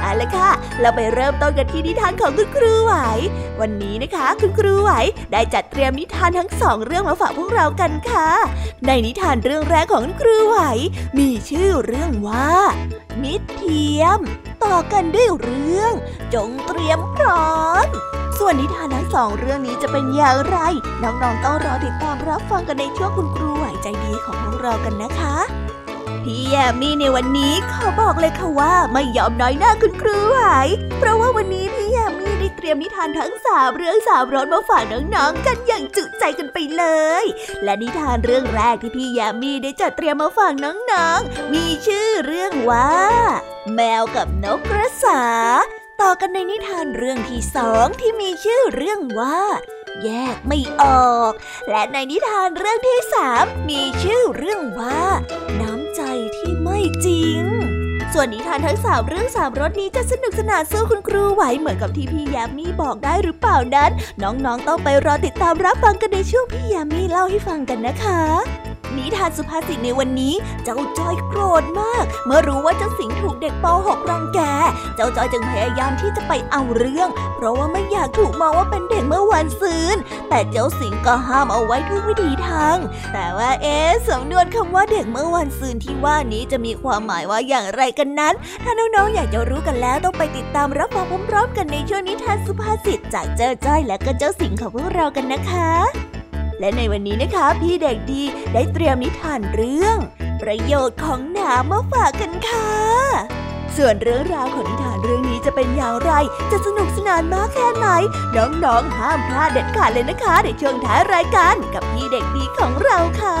เอาละค่ะ เราไปเริ่มต้นกันที่นิทานของคุณครูไหว วันนี้นะคะคุณครูไหวได้จัดเตรียมนิทานทั้งสองเรื่องมาฝากพวกเรากันค่ะ ในนิทานเรื่องแรกของคุณครูไหว มีชื่อเรื่องว่า มิตรเทียม ต่อกันด้วยเรื่อง จงเตรียมพร้อมส่วนนิทานทั้งสองเรื่องนี้จะเป็นอย่างไร น้องๆต้องรอติดตามรับฟังกันในช่วงคุณครูไหวใจดีของพวกเรากันนะคะ พี่แยมมี่ในวันนี้ขอบอกเลยค่ะว่าไม่ยอมน้อยหน้าคุณครูไหวเพราะว่าวันนี้พี่แยมมี่ได้เตรียมนิทานทั้งสามเรื่องสามรสมาฝากน้องๆกันอย่างจุใจกันไปเลย และนิทานเรื่องแรกที่พี่แยมมี่ได้จัดเตรียมมาฝากน้องๆ มีชื่อเรื่องว่า แมวกับนกกระสา ต่อกันในนิทานเรื่องที่สองที่มีชื่อเรื่องว่าแยกไม่ออก และในนิทานเรื่องที่สามมีชื่อเรื่องว่าน้ีกจริง ส่วนนิทานทั้งสามเรื่องสามรสนี้จะสนุกสนานสู้คุณครูไหวเหมือนกับที่พี่ยามีบอกได้หรือเปล่านั้น น้องๆต้องไปรอติดตามรับฟังกันในช่วงพี่ยามีเล่าให้ฟังกันนะคะ นิทานสุภาษิตในวันนี้ เจ้าจ้อยโกรธมาก เมื่อรู้ว่าเจ้าสิงห์ถูกเด็กป .6 รังแก เจ้าจ้อยจึงพยายามที่จะไปเอาเรื่อง เพราะว่าไม่อยากถูกมองว่าเป็นเด็กเมื่อวันซืนแต่เจ้าสิงห์ก็ห้ามเอาไว้ทุกวิธีทาง แต่ว่าเอ๊สำนวนคำว่าเด็กเมื่อวันซืนที่ว่านี้จะมีความหมายว่าอย่างไรกันนั้น ถ้าน้องๆอยากจะรู้กันแล้วต้องไปติดตามรับฟังพร้อมๆกันในช่วงนิทานสุภาษิตจากเจ้าจ้อยและก็เจ้าสิงห์ของพวกเรากันนะคะ และในวันนี้นะคะพี่เด็กดีได้เตรียมนิทานเรื่อง ประโยชน์ของหนามมาฝากกันค่ะ ส่วนเรื่องราวของนิทานเรื่องนี้จะเป็นอย่างไร จะสนุกสนานมากแค่ไหน น้องๆห้ามพลาดเด็ดขาดเลยนะคะในช่วงท้ายรายการกับพี่เด็กดีของเราค่ะ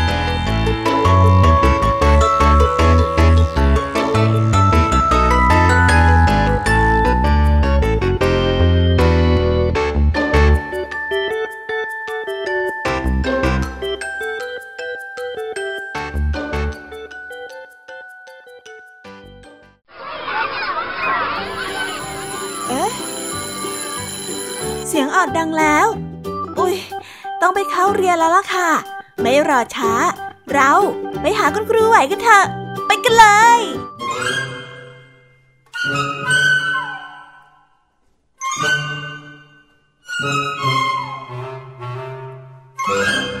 เข้าเรียนแล้วล่ะค่ะ ไม่รอช้า เราไปหาคุณครูไหวกันเถอะ ไปกันเลยค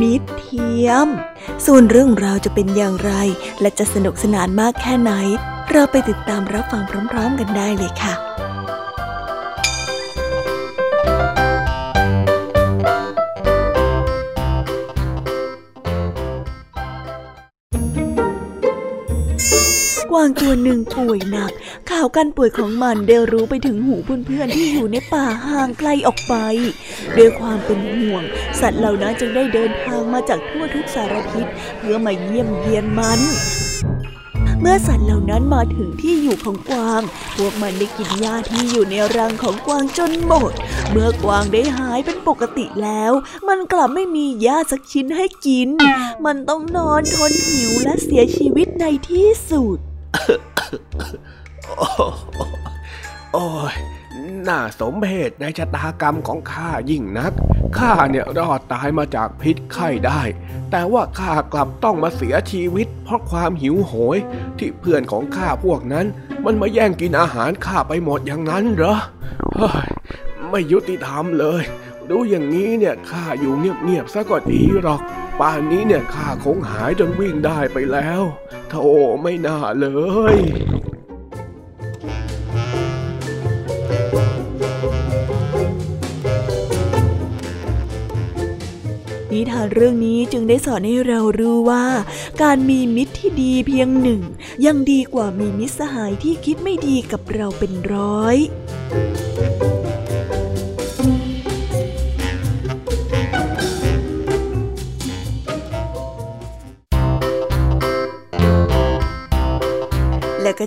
มิตรเทียม ส่วนเรื่องราวจะเป็นอย่างไร และจะสนุกสนานมากแค่ไหน เราไปติดตามรับฟังพร้อม ๆ กันได้เลยค่ะางตัวหนึ่งป่วยหนัก ข่าวการป่วยของมันได้รู้ไปถึงหูเพื่อนๆที่อยู่ในป่าห่างไกลออกไป ด้วยความเป็นห่วง สัตว์เหล่านั้นจึงได้เดินทางมาจากทั่วทุกสารทิศเพื่อมาเยี่ยมเยียนมันเมื่อสัตว์เหล่านั้นมาถึงที่อยู่ของกวาง พวกมันได้กินหญ้าที่อยู่ในรังของกวางจนหมด เมื่อกวางได้หายเป็นปกติแล้ว มันกลับไม่มีหญ้าสักชิ้นให้กิน มันต้องนอนทนหิวและเสียชีวิตในที่สุด โอ้ยน่าสมเพชในชะตากรรมของข้ายิ่งนัก ข้าเนี่ยรอดตายมาจากพิษไข้ได้ แต่ว่าข้ากลับต้องมาเสียชีวิต เพราะความหิวโหย ที่เพื่อนของข้าพวกนั้น มันมาแย่งกินอาหารข้าไปหมดอย่างนั้นเหรอ เฮ้ย ไม่ยุติธรรมเลย ดูอย่างนี้เนี่ยข้าอยู่เงียบๆซะก็ดีหรอก ป่านนี้เนี่ยข้าคงหายจนวิ่งได้ไปแล้วโธ่ไม่น่าเลยนิทานเรื่องนี้จึงได้สอนให้เรารู้ว่า การมีมิตรที่ดีเพียงหนึ่ง ยังดีกว่ามีมิตรสหายที่คิดไม่ดีกับเราเป็นร้อยแล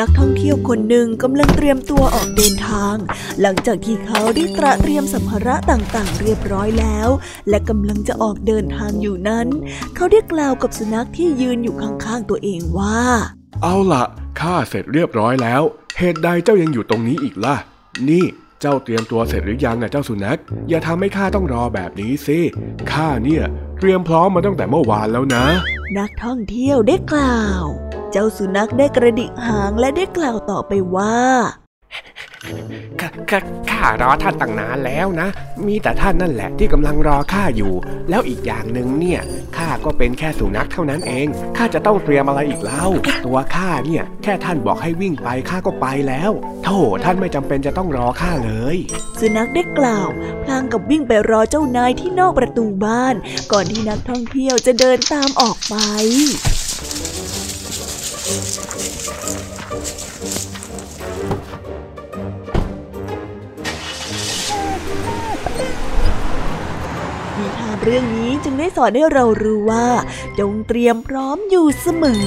นักท่องเที่ยวคนหนึ่งกำลังเตรียมตัวออกเดินทาง หลังจากที่เขาได้ตระเตรียมสัมภาระต่างๆ เรียบร้อยแล้ว และกำลังจะออกเดินทางอยู่นั้น เขาได้กล่าวกับสุนัขที่ยืนอยู่ข้างๆตัวเองว่า เอาละข้าเสร็จเรียบร้อยแล้ว เหตุใดเจ้ายังอยู่ตรงนี้อีกล่ะ นี่ เจ้าเตรียมตัวเสร็จหรือยังอะเจ้าสุนัข อย่าทำให้ข้าต้องรอแบบนี้สิข้าเนี่ยเตรียมพร้อมมาตั้งแต่เมื่อวานแล้วนะ นักท่องเที่ยวได้กล่าว เจ้าสุนัขได้กระดิกหางและได้กล่าวต่อไปว่า ข้าข้ารอท่านตั้งนานแล้วนะ มีแต่ท่านนั่นแหละที่กำลังรอข้าอยู่ แล้วอีกอย่างหนึ่งเนี่ยข้าก็เป็นแค่สุนัขเท่านั้นเองข้าจะต้องเตรียมอะไรอีกเล่า ตัวข้าเนี่ยแค่ท่านบอกให้วิ่งไปข้าก็ไปแล้วโธ่ท่านไม่จำเป็นจะต้องรอข้าเลย สุนัขได้กล่าว พลางกับวิ่งไปรอเจ้านายที่นอกประตูบ้าน ก่อนที่นักท่องเที่ยวจะเดินตามออกไป เรื่องนี้จึงได้สอนให้เรารู้ว่า จงเตรียมพร้อมอยู่เสมอ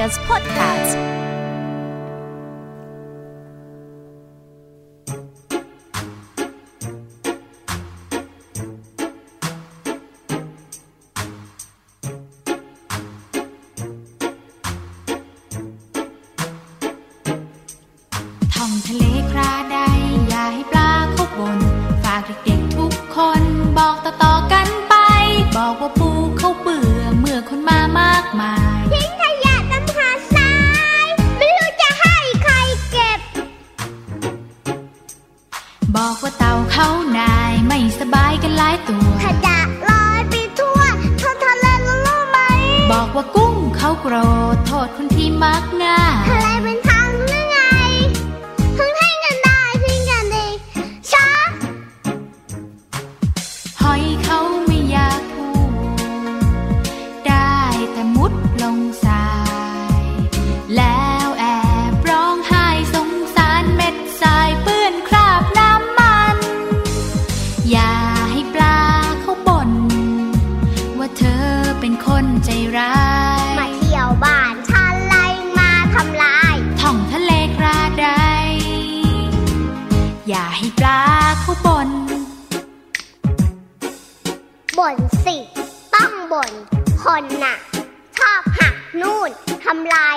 Areas podcast. บ่นสิ ต้องบ่นคนน่ะ ชอบหักนู่นทำลาย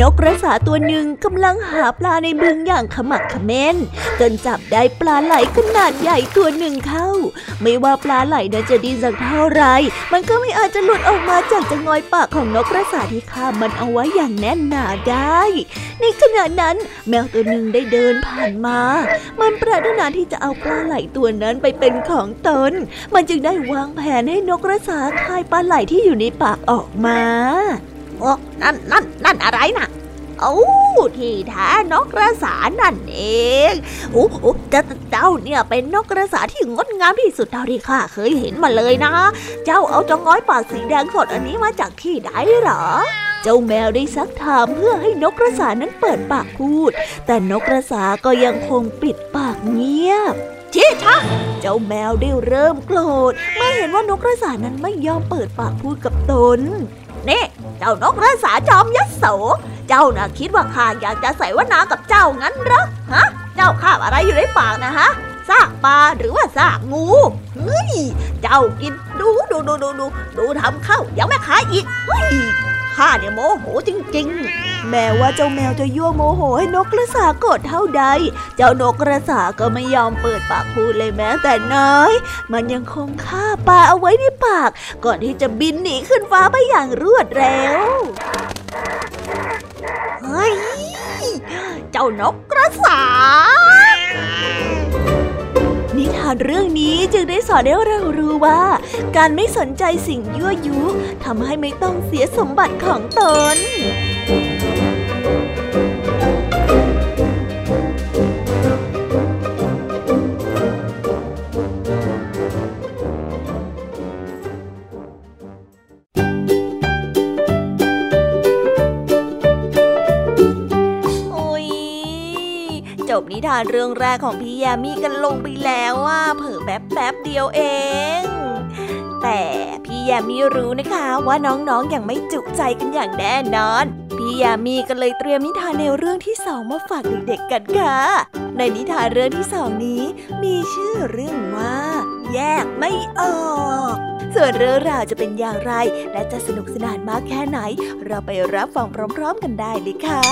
นกกระสาตัวหนึ่งกำลังหาปลาในบึงอย่างขมักขม้น จนจับได้ปลาไหลขนาดใหญ่ตัวหนึ่งเข้า ไม่ว่าปลาไหลนั้นจะดีสักเท่าไร มันก็ไม่อาจจะหลุดออกมาจากจะงอยปากของนกกระสาที่ข้ามันเอาไว้อย่างแน่นหนาได้ ในขณะนั้นแมวตัวหนึ่งได้เดินผ่านมา มันปรารถนาที่จะเอาปลาไหลตัวนั้นไปเป็นของตน มันจึงได้วางแผนให้นกกระสาคายปลาไหลที่อยู่ในปากออกมา โอ้นั่นนั่นนั่นอะไรนะโอ้ที่แท้นกกระสานั่นเองโอ้โอ้เจ้าเจ้าเนี่ยเป็นนกกระสาที่งดงามที่สุดเท่าที่ข้าเคยเห็นมาเลยนะ เจ้าเอาจงง้อยปากสีแดงสดอันนี้มาจากที่ไหนหรอ เจ้าแมวได้ซักถามเพื่อให้นกกระสานั้นเปิดปากพูด แต่นกกระสาก็ยังคงปิดปากเงียบชี้ช่าเจ้าแมวได้เริ่มโกรธเมื่อเห็นว่านกกระสานั้นไม่ยอมเปิดปากพูดกับตน นี่เจ้านกกระสาจอมยัดโส เจ้าน่ะคิดว่าข้าอยากจะใส่ว่านากับเจ้างั้นหรอฮะ เจ้าคาบอะไรอยู่ในปากนะฮะซากปลาหรือว่าซากงูเฮ้ยเจ้ากินดูดูดูดูดูดูทำเข้ายังไม่ขายอีกเฮ้ยข้าเนี่ยโมโหจริง ๆ แม้ว่าเจ้าแมวจะยั่วโมโหให้นกกระสาโกรธเท่าใด เจ้านกกระสาก็ไม่ยอมเปิดปากพูดเลยแม้แต่น้อย มันยังคงฆ่าปลาเอาไว้ในปาก ก่อนที่จะบินหนีขึ้นฟ้าไปอย่างรวดเร็วเฮ้ย เจ้านกกระสานิทานเรื่องนี้จึงได้สอนให้เรารู้ว่า การไม่สนใจสิ่งยั่วยุทำให้ไม่ต้องเสียสมบัติของตน บนิทานเรื่องแรกของพี่ยามีกันลงไปแล้วว่าเผลอแป๊บแป๊บเดียวเอง แต่พี่ยามีรู้นะคะว่าน้องๆออย่างไม่จุใจกันอย่างแน่นอน พี่ยามีก็เลยเตรียมนิทานแนวเรื่องที่สองมาฝากเด็กๆกันค่ะ ในนิทานเรื่องที่สองนี้ มีชื่อเรื่องว่า แยกไม่ออก ส่วนเรื่องราวจะเป็นอย่างไร และจะสนุกสนานมากแค่ไหน เราไปรับฟังพร้อม ๆ กันได้เลยค่ะ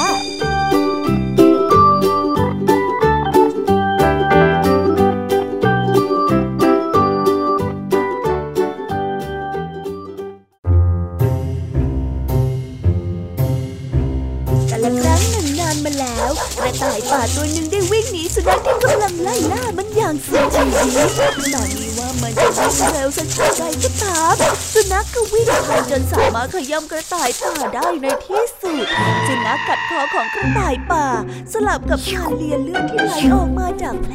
าตัวหนึ่งได้วิ่งหนีสุนัขที่กำลังไล่ล่ามันอย่างสุดชีวิตตอนนี้ว่ามันจะวิ่งเร็วสักเท่าไรก็ตามสุนัขก็วิ่งทันจนสามารถขย้ำกระต่ายป่าได้ในที่สุดสุนัขกัดคอของกระต่ายป่า สลับกับการเลียเลือดที่ไหลออกมาจากแผล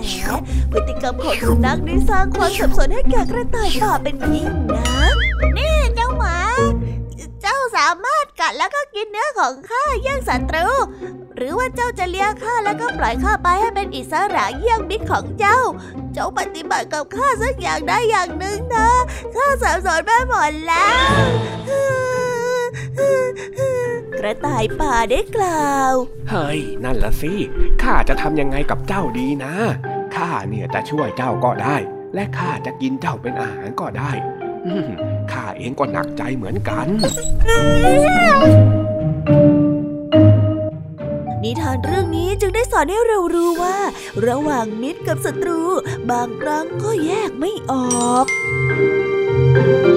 พฤติกรรมของสุนัขได้สร้างความสับสนให้แก่กระต่ายป่าเป็นยิ่งนักนี่ กัดแล้วก็กินเนื้อของข้าเยี่ยงศัตรู หรือว่าเจ้าจะเลี้ยงข้าแล้วก็ปล่อยข้าไปให้เป็นอิสระเยี่ยงมิตรของเจ้า เจ้าปฏิบัติกับข้าสักอย่างได้อย่างหนึ่งนะข้าสับสนไปหมดแล้วกระต่ายป่าได้กล่าว เฮ้ย นั่นละสิ ข้าจะทำยังไงกับเจ้าดีนะ ข้าเนี่ยจะช่วยเจ้าก็ได้ และข้าจะกินเจ้าเป็นอาหารก็ได้ ข้าเองก็หนักใจเหมือนกัน นิทานเรื่องนี้จึงได้สอนให้เรารู้ว่า ระหว่างมิตรกับศัตรู บางครั้งก็แยกไม่ออกแล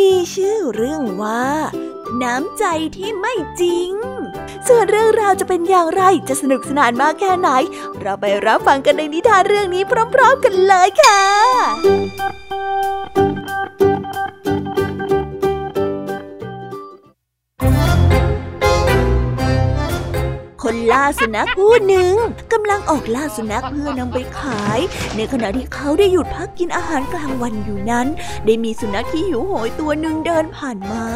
มีชื่อเรื่องว่า น้ำใจที่ไม่จริง ส่วนเรื่องราวจะเป็นอย่างไรจะสนุกสนานมากแค่ไหน เราไปรับฟังกันในนิทานเรื่องนี้พร้อม ๆ กันเลยค่ะ คนล่าสุนัขผู้หนึ่งกำลังออกล่าสุนัขเพื่อนำไปขาย ในขณะที่เขาได้หยุดพักกินอาหารกลางวันอยู่นั้น ได้มีสุนัขที่หิวโหยตัวหนึ่งเดินผ่านมา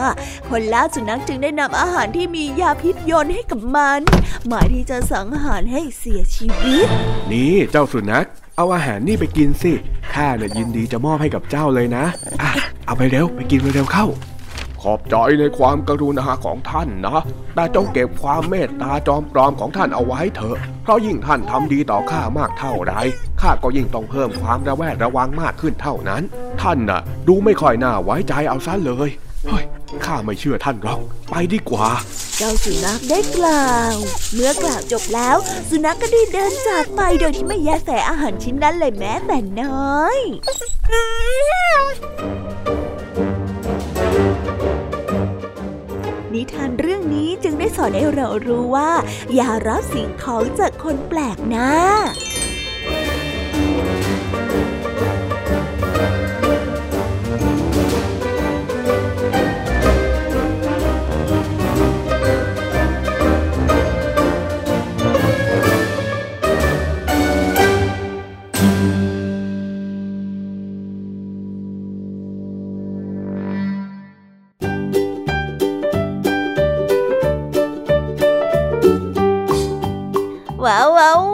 คนล่าสุนัขจึงได้นำอาหารที่มียาพิษโยนให้กับมัน หมายที่จะสังหารให้เสียชีวิต นี่เจ้าสุนัขเอาอาหารนี่ไปกินสิ ข้าเนี่ยยินดีจะมอบให้กับเจ้าเลยนะ อะ เอาไปเร็ว ไปกินเร็วๆเข้า ขอบใจในความกรุณาของท่านนะ แต่จงเก็บความเมตตาจอมปลอมของท่านเอาไว้เถอะ เพราะยิ่งท่านทำดีต่อข้ามากเท่าไร ข้าก็ยิ่งต้องเพิ่มความระแวดระวังมากขึ้นเท่านั้น ท่านน่ะ ดูไม่ค่อยน่าไว้ใจเอาซะเลย เฮ้ย ข้าไม่เชื่อท่านหรอก ไปดีกว่า เจ้าสุนัขได้กล่าว เมื่อกล่าวจบแล้ว สุนัขก็ได้เดินจากไปโดยที่ไม่แยแสอาหารชิ้นนั้นเลยแม้แต่น้อย นิทานเรื่องนี้จึงได้สอนให้เรารู้ว่า อย่ารับสิ่งของจากคนแปลกหน้า Wow, wow,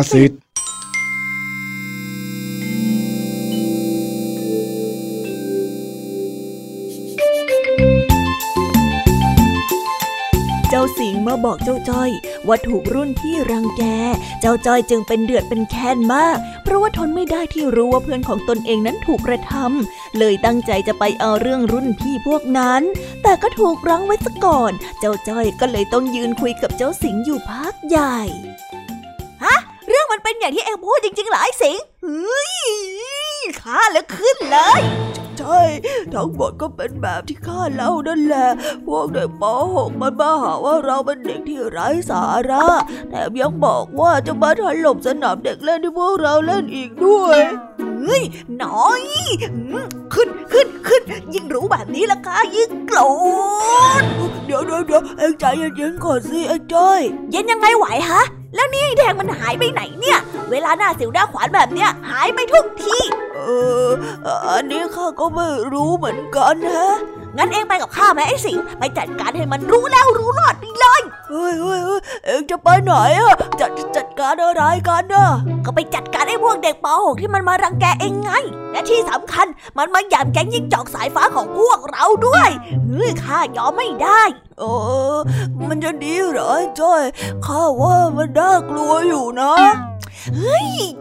สุภาษิตเจ้าสิงมาบอกเจ้าจ้อยว่าถูกรุ่นพี่รังแก เจ้าจ้อยจึงเป็นเดือดเป็นแค้นมาก เพราะว่าทนไม่ได้ที่รู้ว่าเพื่อนของตนเองนั้นถูกกระทำเลยตั้งใจจะไปเอาเรื่องรุ่นพี่พวกนั้น แต่ก็ถูกรั้งไว้ซะก่อน เจ้าจ้อยก็เลยต้องยืนคุยกับเจ้าสิงอยู่พักใหญ่ เรื่องมันมันเป็นอย่างที่เองพูดจริงๆเหรอไอ้สิงเฮ้ยข้าแล้วขึ้นเลยใช่ทั้งหมดก็เป็นแบบที่ข้าเล่านั่นแหละ พวกเด็กป .6 มันมาหาว่าเราเป็นเด็กที่ไร้สาระแถมยังบอกว่าจะมาถล่มสนามเด็กเล่นที่พวกเราเล่นอีกด้วยเฮ้ยน้อยอืมขึ้นขึ้นขึ้น ยิ่งรู้แบบนี้ละข้ายิ่งโกรธเดี๋ยวเดี๋ยวเดี๋ยวเอ็งใจเย็นๆก่อนสิไอ้จ้อย เย็นยังไงไหวฮะ แล้วนี่ไอ้แดงมันหายไปไหนเนี่ย เวลาหน้าสิวหน้าขวานแบบเนี้ยหายไปทุกที เออ อันนี้ข้าก็ไม่รู้เหมือนกันฮะ งั้นเองไปกับข้าไหมไอ้สิงไปจัดการให้มันรู้แล้วรู้รอดไปเลยเฮ้ยเฮ้ยเฮ้ยเอ็งจะไปไหนอะจะจะจัดการอะไรกันนะก็ไปจัดการไอ้พวกเด็กป .6 ที่มันมารังแกเองไง และที่สำคัญมันมาหยามแก๊งยิงจอกสายฟ้าของพวกเราด้วยเฮ้ยข้ายอมไม่ได้เออมันจะดีเหรอไอ้จ้อยข้าว่ามันน่ากลัวอยู่นะ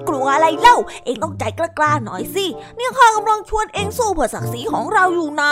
กลัวอะไรเล่า เองต้องใจกล้าๆหน่อยสิ เนี่ยข้ากำลังชวนเองสู้เพื่อศักดิ์ศรีของเราอยู่นะ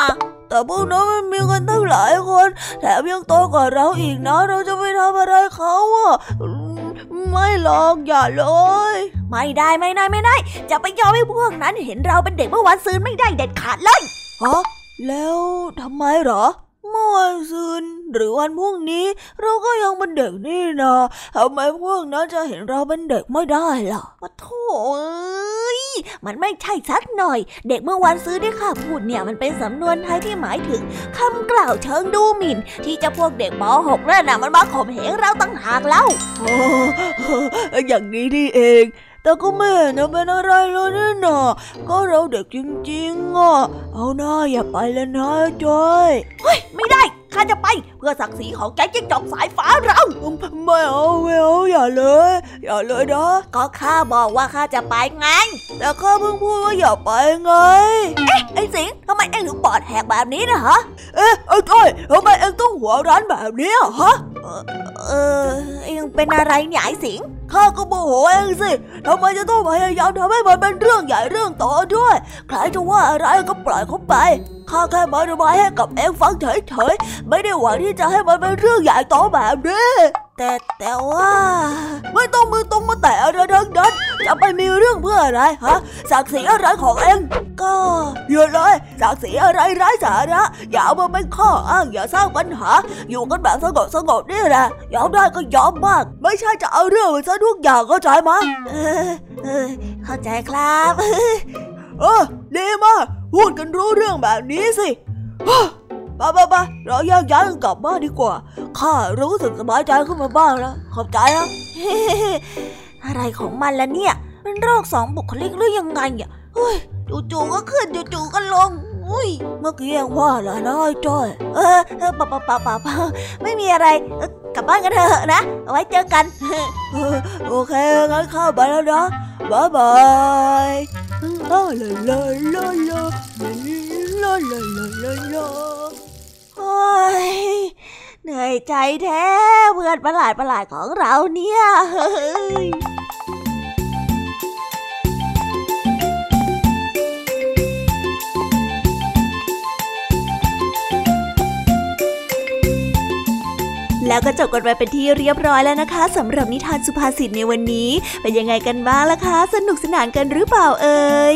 แต่พวกนั้นมันมีกันตั้งหลายคน แถมยังโตกว่าเราอีกนะ เราจะไปทำอะไรเขาอะอืมไม่หรอกอย่าเลย ไม่ได้ไม่ได้ไม่ได้ จะไปยอมให้พวกนั้นเห็นเราเป็นเด็กเมื่อวันซืนไม่ได้เด็ดขาดเลยฮะแล้วทำไมเหรอ เมื่อวันซืนหรือวันพรุ่งนี้ เราก็ยังเป็นเด็กนี่นะทำไมพวกนั้นจะเห็นเราเป็นเด็กไม่ได้ล่ะปะโถเอ้ยมันไม่ใช่สักหน่อย เด็กเมื่อวานซื้อที่ข้าพูดเนี่ยมันเป็นสำนวนไทยที่หมายถึงคำกล่าวเชิงดูหมิ่น ที่จะพวกเด็กม .6 นั่นน่ะมันมาข่มเหงเราตั้งหากเล่าโอ้อย่างนี้นี่เอง แต่ก็ไม่เห็นจะเป็นอะไรเลยนี่นาก็เราเด็กจริงๆอะเอาหน้าอย่าไปเลยนะจอยไม่ได้ข้าจะไปเพื่อศักดิ์ศรีของแก๊งจิ้งจอกสายฟ้าเราไม่เอาไม่เอาอย่าเลย อย่าเลยนะก็ข้าบอกว่าข้าจะไปไง แต่ข้าเพิ่งพูดว่าอย่าไปไงไอ้สิงทำไมเอ็งถึงปอดแหกแบบนี้นะฮะเอ๊ะไอ้จ้อยทำไมเอ็งต้องหัวร้านแบบนี้อะฮะเออเอ็งเป็นอะไรเนี่ยไอ้สิง ข้าก็โมโหเองสิทำไมจะต้องพยายามทำให้มันเป็นเรื่องใหญ่เรื่องโตด้วย ใครจะว่าอะไรก็ปล่อยเขาไป ข้าแค่มาระบายให้กับเองฟังเฉยๆ ไม่ได้หวังที่จะให้มันเป็นเรื่องใหญ่โตแบบนี้ แต่แต่ว่า ไม่ต้องมือตรงมาแต่อะไรทั้งนั้นจะไปมีเรื่องเพื่ออะไรฮะศักดิ์ศรีอะไรของเองก็หยุดเลยศักดิ์ศรีอะไรไร้สาระอย่าเอามาเป็นข้ออ้างอย่าสร้างปัญหา อยู่กันแบบสงบสงบๆนี่แหละยอมได้ก็ยอมมาก ไม่ใช่จะเอาเรื่องไปซะทุกอย่างเข้าใจไหมยเออเออเข้าใจครับเออดีมากพูดกันรู้เรื่องแบบนี้สิ ไปไปไปเราแยกย้ายกันกลับบ้านดีกว่า ข้ารู้สึกสบายใจขึ้นมาบ้างแล้ว ขอบใจนะอะไรของมันล่ะเนี่ยเป็นโรคสองบุคลิกหรือยังไงอะเฮ้ยจู่ๆก็ขึ้นจู่ๆก็ลงอุ้ยเมื่อกี้ยังว่าอะไรนะไอ้จ้อย เออเออเปล่าเปล่าเปล่าเปล่าเปล่าไม่มีอะไรเออกลับบ้านกันเถอะนะเอาไว้เจอกันเออโอเคงั้นข้าไปแล้วนะบ๊ายบายลาลาลาลาลา ลาลาลาลาลาโอ้ยเหนื่อยใจแท้เพื่อนประหลาดประหลาดของเราเนี่ยเฮ้ยแล้วก็จบกันไปเป็นที่เรียบร้อยแล้วนะคะสำหรับนิทานสุภาษิตในวันนี้ เป็นยังไงกันบ้างล่ะคะ สนุกสนานกันหรือเปล่าเอ่ย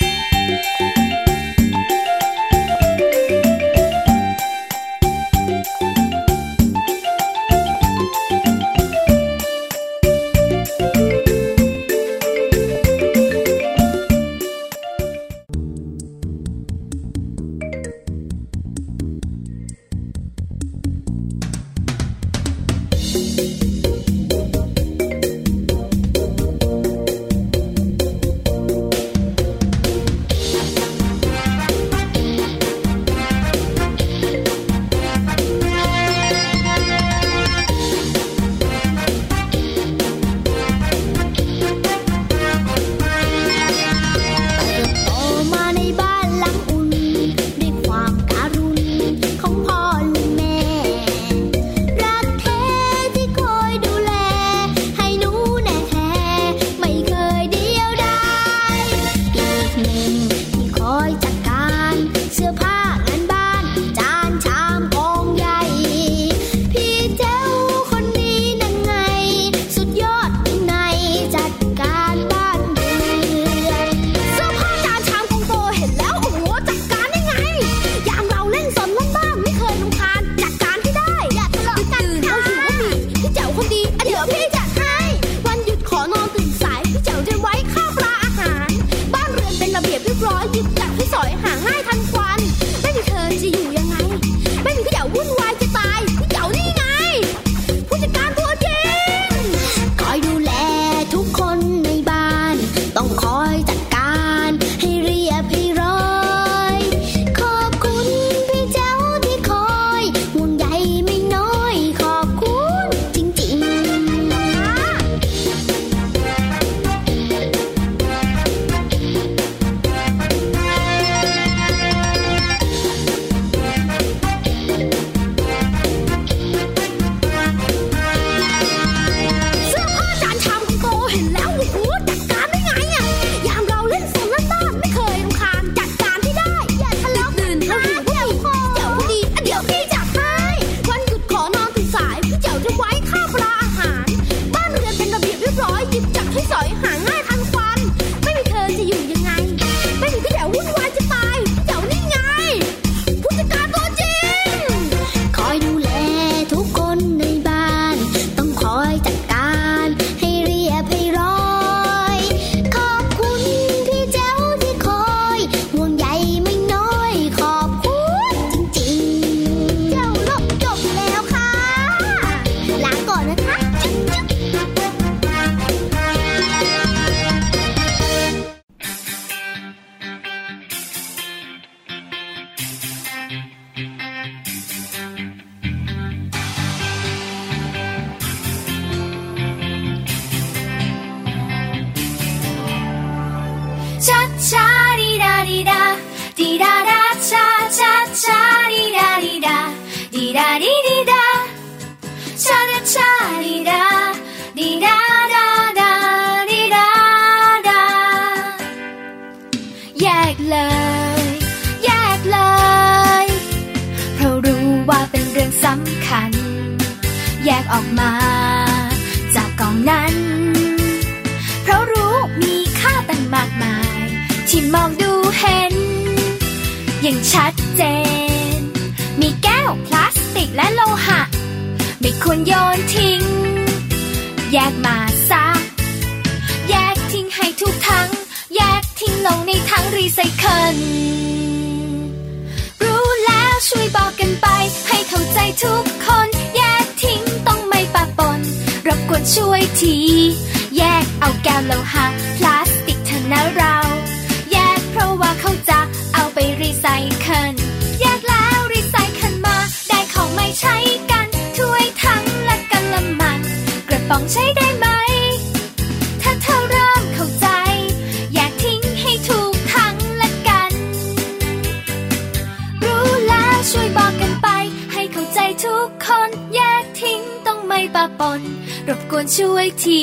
ปะปน รบกวนช่วยที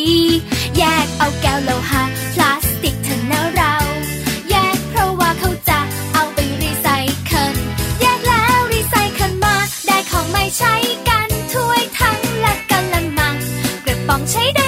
แยกเอาแก้วโลหะพลาสติกเถอะนะเรา แยกเพราะว่าเขาจะเอาไปรีไซเคิล แยกแล้วรีไซเคิลมา ได้ของไม่ใช้กันถ้วยทั้งและกันละมังกระป๋องใช้ได้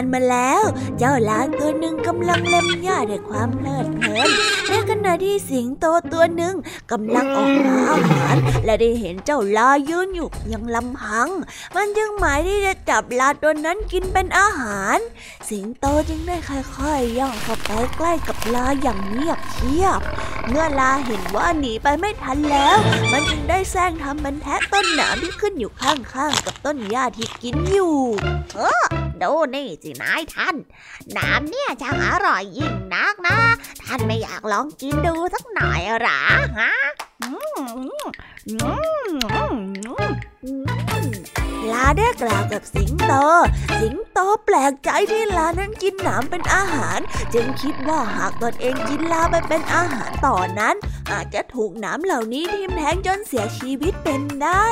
านมาแล้ว เจ้าลาตัวหนึ่งกำลังเล็มหญ้าด้วยความเพลิดเพลินในขณะที่สิงโตตัวหนึ่งกำลังออกหาอาหารและได้เห็นเจ้าลายืนอยู่ยังลำพัง มันจึงหมายที่จะจับลาตัวนั้นกินเป็นอาหาร สิงโตจึงได้ค่อยๆย่องเข้าไปใกล้กับลาอย่างเงียบเชียบ เมื่อลาเห็นว่าหนีไปไม่ทันแล้ว มันจึงได้แซงทำมันแทะต้นหนามที่ขึ้นอยู่ข้างๆกับต้นหญ้าที่กินอยู่เออ ดูนี่สินายท่าน น้ำเนี่ยช่างอร่อยยิ่งนักนะ ท่านไม่อยากลองกินดูสักหน่อยหรอฮะ ลาได้กล่าวกับสิงโต สิงโตแปลกใจที่ลานั้นกินหนามเป็นอาหาร จึงคิดว่าหากตนเองกินลาไปเป็นอาหารต่อนนั้น อาจจะถูกหนามเหล่านี้ทิ่มแทงจนเสียชีวิตเป็นได้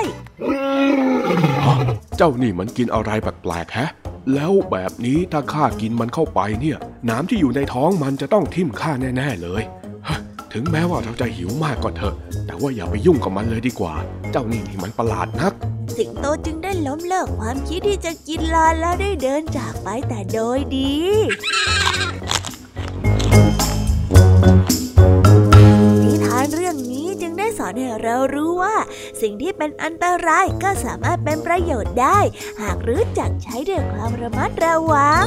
เจ้านี่มันกินอะไรแปลกๆฮะ แล้วแบบนี้ถ้าข้ากินมันเข้าไปเนี่ยน้ำที่อยู่ในท้องมันจะต้องทิ่มข้าแน่ ๆเลย ถึงแม้ว่าเราจะหิวมากก็เถอะ แต่ว่าอย่าไปยุ่งกับมันเลยดีกว่า เจ้านี่นี่มันประหลาดนัก สิงโตจึงได้ล้มเลิกความคิดที่จะกินลาแล้วได้เดินจากไปแต่โดยดีนิทานเรื่องนี้จึงได้สอนให้เรารู้ว่า สิ่งที่เป็นอันตรายก็สามารถเป็นประโยชน์ได้ หากรู้จักใช้ด้วยความระมัดระวัง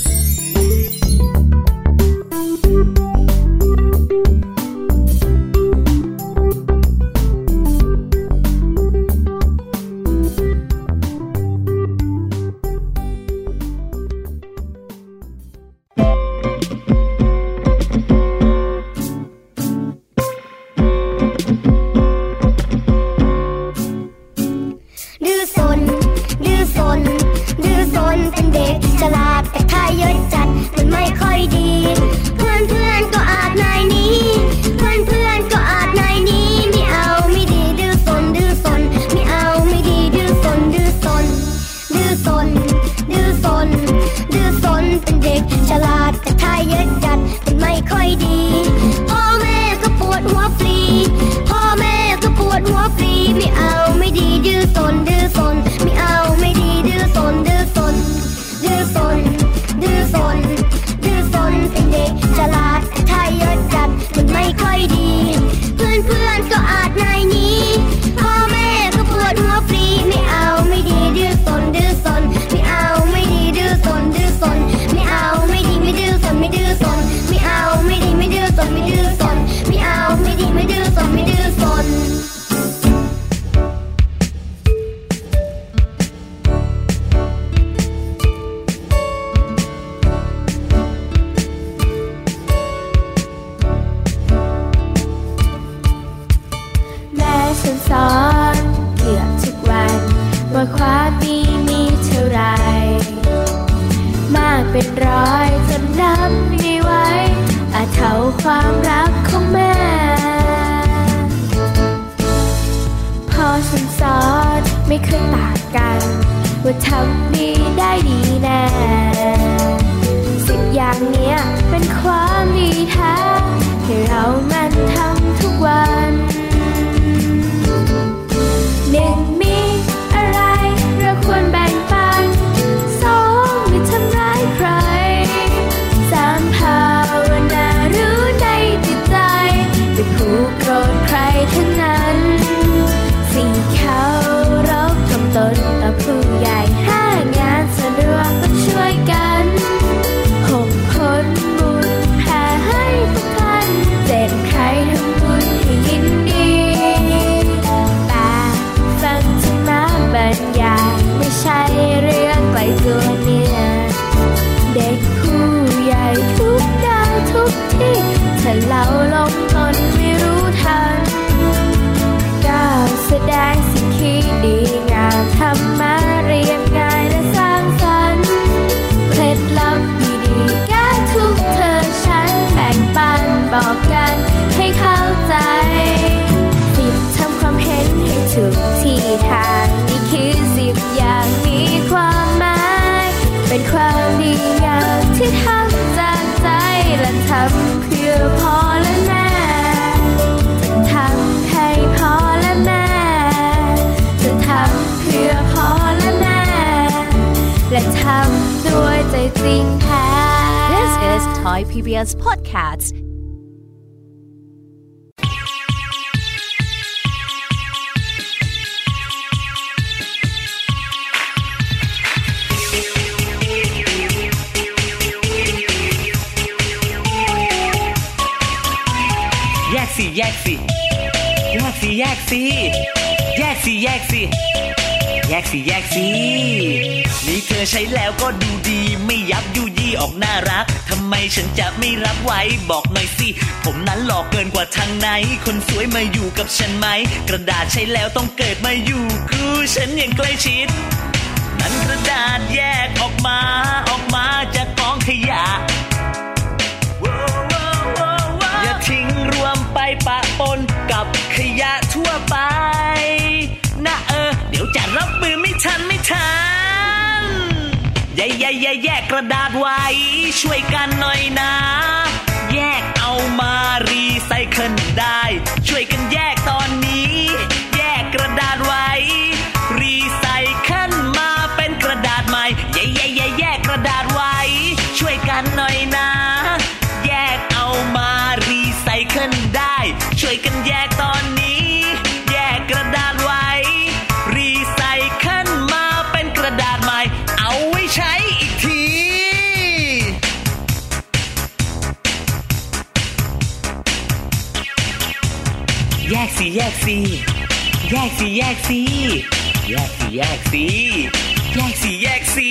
This is Thai PBS Podcast. Yaxi, yaxi. Yaxi, yaxi. Yaxi, yaxi. แยกสิแยกสินี่เธอใช้แล้วก็ดูดี ไม่ยับยุยี่ออกน่ารักทำไมฉันจะไม่รับไว้บอกหน่อยสิ ผมนั้นหลอกเกินกว่าทางไหน คนสวยมาอยู่กับฉันไหม กระดาษใช้แล้วต้องเกิดมาอยู่คือฉันอย่างใกล้ชิด นั้นกระดาษแยกออกมาออกมาจากกองขยะอย่าทิ้งรวมไปปะปน รับมือไม่ทันไม่ทันแย่แย่แย่แยกกระดาษไว้ ช่วยกันหน่อยนะ แยกเอามารีไซเคิลได้ ช่วยกันแยก แยกสีแยกสีแยกสีแยกสีแยกสี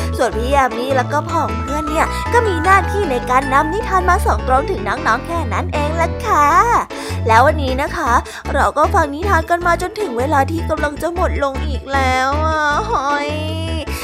ส่วนพี่ยามีแล้วก็พ่องเพื่อนเนี่ยก็มีหน้าที่ในการนำนิทานมาส่งตรงถึงน้องๆแค่นั้นเองล่ะค่ะ แล้ววันนี้นะคะ เราก็ฟังนิทานกันมาจนถึงเวลาที่กำลังจะหมดลงอีกแล้วอะหอย